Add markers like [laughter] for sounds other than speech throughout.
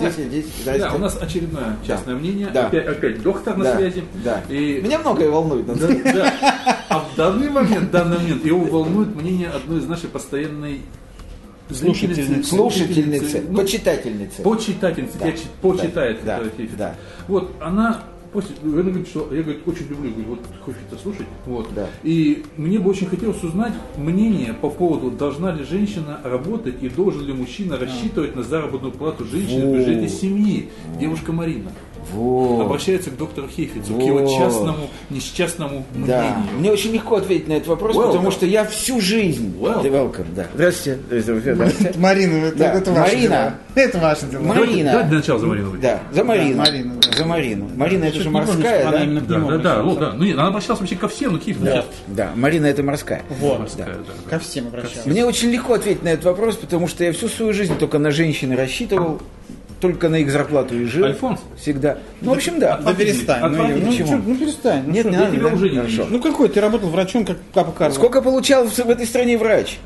Да? Я здесь, здесь. Да, у нас очередное частное мнение. Да. Опять, опять доктор на Да, связи. Да. И, Меня многое волнует. да, да. А в данный момент, в данный момент его волнует мнение одной из нашей постоянной Слушательницы, слушательницы, ну, почитательницы. почитательницы, Да, я почитает да, да, да. Вот она после, она говорит, что я говорит, очень люблю говорит, вот Хефица слушать. Вот. Да. И мне бы очень хотелось узнать мнение по поводу, должна ли женщина работать и должен ли мужчина рассчитывать на заработную плату женщины Во. при жизни семьи. Девушка Вот. Обращается к доктору Хефицу, к Вот. его частному, несчастному Да. мнению. Мне очень легко ответить на этот вопрос, Welcome. потому что я всю жизнь. Welcome. Да, welcome, да. Здравствуйте. Здравствуйте. Здравствуйте. [laughs] Марина, это, Да, это ваши Марина. дела. Это ваши дела. Марина. Давайте, начала за Марину. Да, за Марину. Марину, да. За Марину. Марина это же морская, что она да? именно к Да, нему да, да, да. Ну, нет, она обращалась вообще ко всем, но Хефиц Да, сейчас. да, Марина это морская. Вот, Морская, да, да. ко всем обращалась. Мне очень легко ответить на этот вопрос, потому что я всю свою жизнь только на женщины рассчитывал, только на их зарплату и жил. Альфонс? Всегда. Ну, в общем, да. Да перестань. Ну, Отвратительно. ну, Почему? чё, ну перестань. Ну, Нет, что не надо. я тебя да? уже не Хорошо. вижу. Ну какой? Ты работал врачом, как папа Карл. Сколько получал в, в этой стране врач?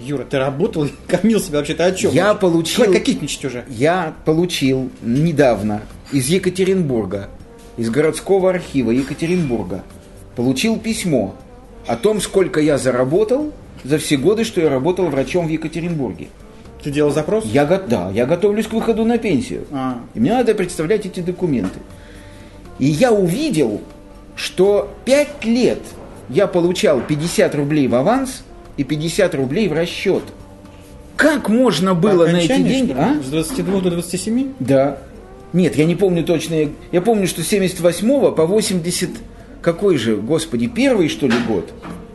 Юра, ты работал и [laughs] кормил себя вообще-то о чем? Я получил- Хватит кокетничать уже. Я получил недавно из Екатеринбурга, из городского архива Екатеринбурга, получил письмо о том, сколько я заработал за все годы, что я работал врачом в Екатеринбурге. Ты делал запрос? Я, да, я готовлюсь к выходу на пенсию. А. И мне надо представлять эти документы. И я увидел, что 5 лет я получал 50 рублей в аванс и 50 рублей в расчет. Как можно было на эти деньги? А? С 22 до 27? Да. Нет, я не помню точно. Я помню, что с 78 по 80... Какой же, господи, первый, что ли, год?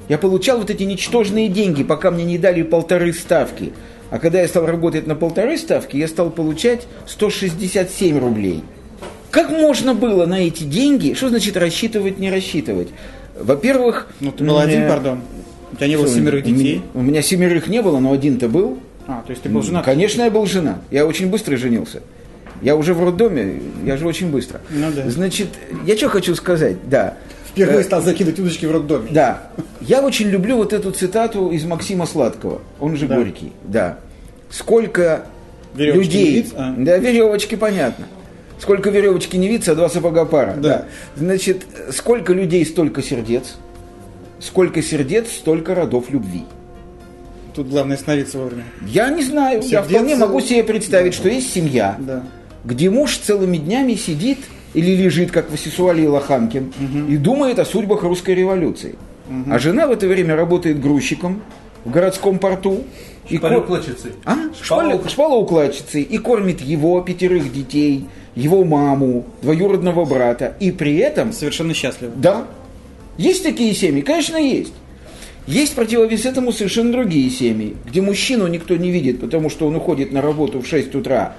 Я получал вот эти ничтожные деньги, пока мне не дали полторы ставки. А когда я стал работать на полторы ставки, я стал получать 167 рублей. Как можно было на эти деньги, что значит рассчитывать, не рассчитывать? Во-первых... Ну ты был один, э, пардон. У тебя не было что, семерых детей. У меня семерых не было, но один-то был. А, то есть ты был женат? Конечно, я был женат. Я очень быстро женился. Я уже в роддоме, я же очень быстро. Ну да. Значит, я что хочу сказать, да. Впервые Э, стал закидывать удочки в роддоме. Да. Я очень люблю вот эту цитату из Максима Сладкого. Он же Да. Горький. Да. Сколько Веревочки людей... не виться, а? Да, веревочки, понятно. Сколько веревочки не виться, а два сапога пара. Да. Значит, сколько людей, столько сердец. Сколько сердец, столько родов любви. Тут главное остановиться вовремя. Я не знаю. Я Сердец, вполне могу себе представить, да. что есть семья, Да. где муж целыми днями сидит или лежит, как Васисуали Лоханкин, и думает о судьбах русской революции. А жена в это время работает грузчиком в городском порту. И ко- Шпалеукладчицы. А? Шпалоукладчицей. И кормит его пятерых детей, его маму, двоюродного брата. И при этом Совершенно счастлив. да. Есть такие семьи? Конечно, есть. Есть противовес этому совершенно другие семьи, где мужчину никто не видит, потому что он уходит на работу в 6 утра,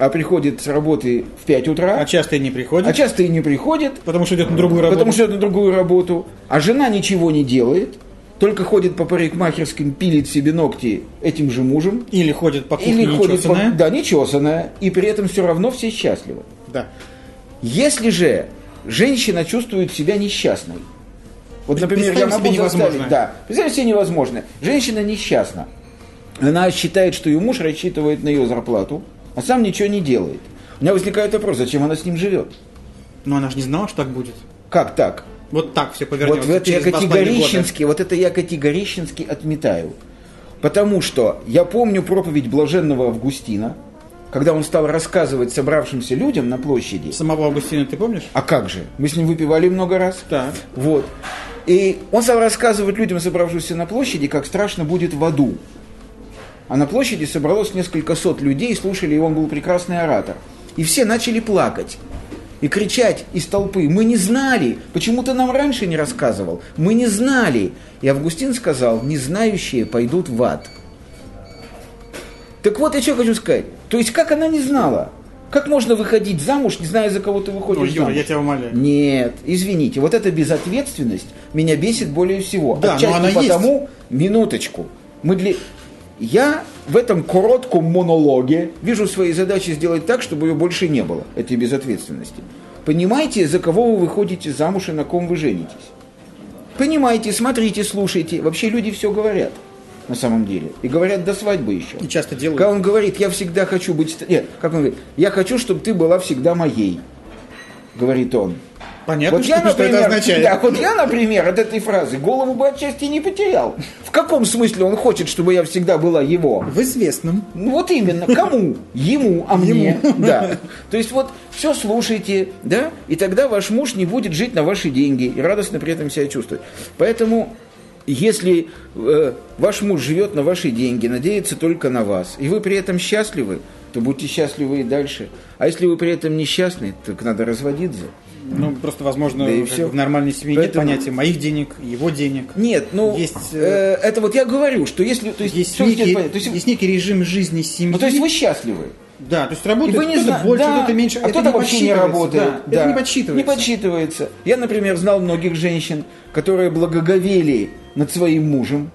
а приходит с работы в 5 утра, А часто и не приходит, а часто и не приходит, потому что идет на другую работу. потому что это на другую работу, а жена ничего не делает, только ходит по парикмахерским, пилит себе ногти этим же мужем, Или ходит по кухне или ходит по... нечесанная. Да, нечесанная, и при этом все равно все счастливы. Да. Если же женщина чувствует себя несчастной, вот, например, я Представим могу себе невозможное. да, представить себе невозможно. Женщина несчастна. Она считает, что ее муж рассчитывает на ее зарплату, а сам ничего не делает. У меня возникает вопрос, зачем она с ним живет? Но она же не знала, что так будет. Как так? Вот так все повернется. Вот это я категорически, вот это я категорически отметаю. Потому что я помню проповедь блаженного Августина, когда он стал рассказывать собравшимся людям на площади, Самого Августина ты помнишь? а как же, мы с ним выпивали много раз. Так. Вот. И он стал рассказывать людям, собравшимся на площади, как страшно будет в аду. А на площади собралось несколько сот людей, слушали, и он был прекрасный оратор. И все начали плакать и кричать из толпы, мы не знали, почему ты нам раньше не рассказывал, мы не знали. И Августин сказал, не знающие пойдут в ад. Так вот, я что хочу сказать. То есть, как она не знала? Как можно выходить замуж, не зная, за кого ты выходишь Ой, Юра, замуж? я тебя умоляю. Нет, извините, вот эта безответственность меня бесит более всего. Да, но Отчасти она есть. потому, минуточку, мы для... Я в этом коротком монологе вижу своей задачей сделать так, чтобы ее больше не было, этой безответственности. Понимаете, за кого вы выходите замуж и на ком вы женитесь. Понимаете, смотрите, слушайте. Вообще люди все говорят на самом деле. И говорят до свадьбы еще. И часто делают. Когда он говорит, я всегда хочу быть... Нет, как он говорит, я хочу, чтобы ты была всегда моей, говорит он. Понятно, Вот что, я, что это например, означает. да, вот я, например, от этой фразы голову бы отчасти не потерял. В каком смысле он хочет, чтобы я всегда была его? В известном. Ну вот именно, кому? Ему, а мне. Да. То есть вот все слушайте, да, и тогда ваш муж не будет жить на ваши деньги и радостно при этом себя чувствовать. Поэтому если э, ваш муж живет на ваши деньги, надеется только на вас, и вы при этом счастливы, то будьте счастливы и дальше. А если вы при этом несчастны, так надо разводиться. Ну, просто, возможно, Да и бы в нормальной семье Поэтому- нет понятия моих денег, его денег. Нет, ну, Есть, э, это вот я говорю, что если, то есть, Есть, некий? То есть, есть некий режим жизни семьи. ну, то есть вы счастливы. Да, то есть работает вы не кто-то зна- больше, да, кто-то меньше. а кто-то вообще не работает. да, Да. Это не подсчитывается. Не подсчитывается. Я, например, знал многих женщин, которые благоговели над своим мужем,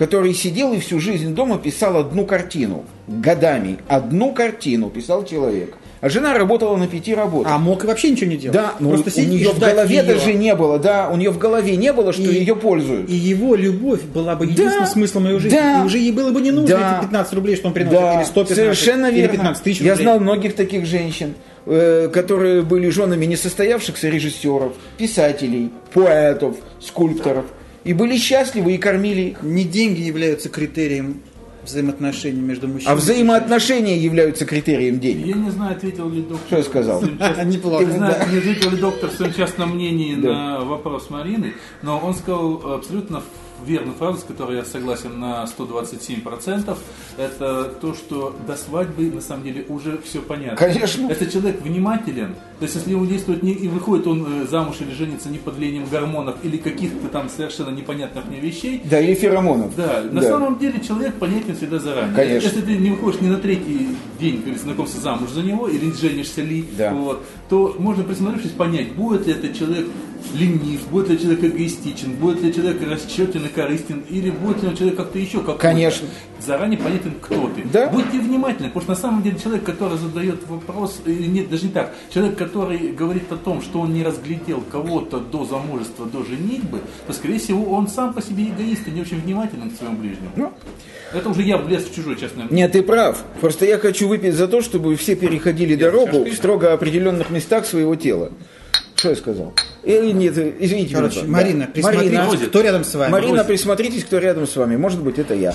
который сидел и всю жизнь дома писал одну картину. Годами. Одну картину писал человек. А жена работала на пяти работах. А мог и вообще ничего не делать. да, но Просто у сидеть нее в голове её. даже не было, да, у нее в голове не было, что И- ее пользуют. И его любовь была бы единственным смыслом ее жизни. да. И уже ей было бы не нужно Да. эти 15 рублей, что он приносит, Да, или 115, совершенно или верно. 15 тысяч Я рублей. знал многих таких женщин, э, которые были женами несостоявшихся режиссеров, писателей, поэтов, скульпторов. И были счастливы и кормили их. Не деньги являются критерием взаимоотношений между мужчиной А взаимоотношения являются критерием денег. Я не знаю, ответил ли доктор. Что я сказал? [laughs] Неплохо, Не знаю, не ответил ли доктор в своем частном мнении на вопрос Марины, но он сказал абсолютно верную фразу, с которой я согласен на 127%. Это то, что до свадьбы на самом деле уже все понятно. Конечно. Это человек внимателен. То есть, если его действует не, и выходит он э, замуж или женится не под влиянием гормонов или каких-то там совершенно непонятных мне вещей, Да, или феромонов. да, на Да. самом деле человек понятен всегда заранее. Конечно. Если ты не выходишь не на третий день, говорится, знакомства замуж за него, или женишься ли, Да. вот, то можно присмотревшись понять, будет ли этот человек ленив, будет ли человек эгоистичен, будет ли человек расчетен и корыстен, или будет ли он человек как-то еще какой-то. Конечно. Заранее понятен, кто ты. Да. Будьте внимательны, потому что на самом деле человек, который задает вопрос, или нет, даже не так, человек, который говорит о том, что он не разглядел кого-то до замужества, до женитьбы, то, скорее всего, он сам по себе эгоист и не очень внимателен к своему ближнему. Ну. Это уже я влез в чужой, честно. Нет, ты прав. Просто я хочу выпить за то, чтобы все переходили дорогу в строго определенных местах своего тела. Что я сказал? Или нет, извините Короче. Марина, Да. присмотритесь, Марина, кто рядом с вами. Марина, присмотритесь, кто рядом с вами. Может быть, это я.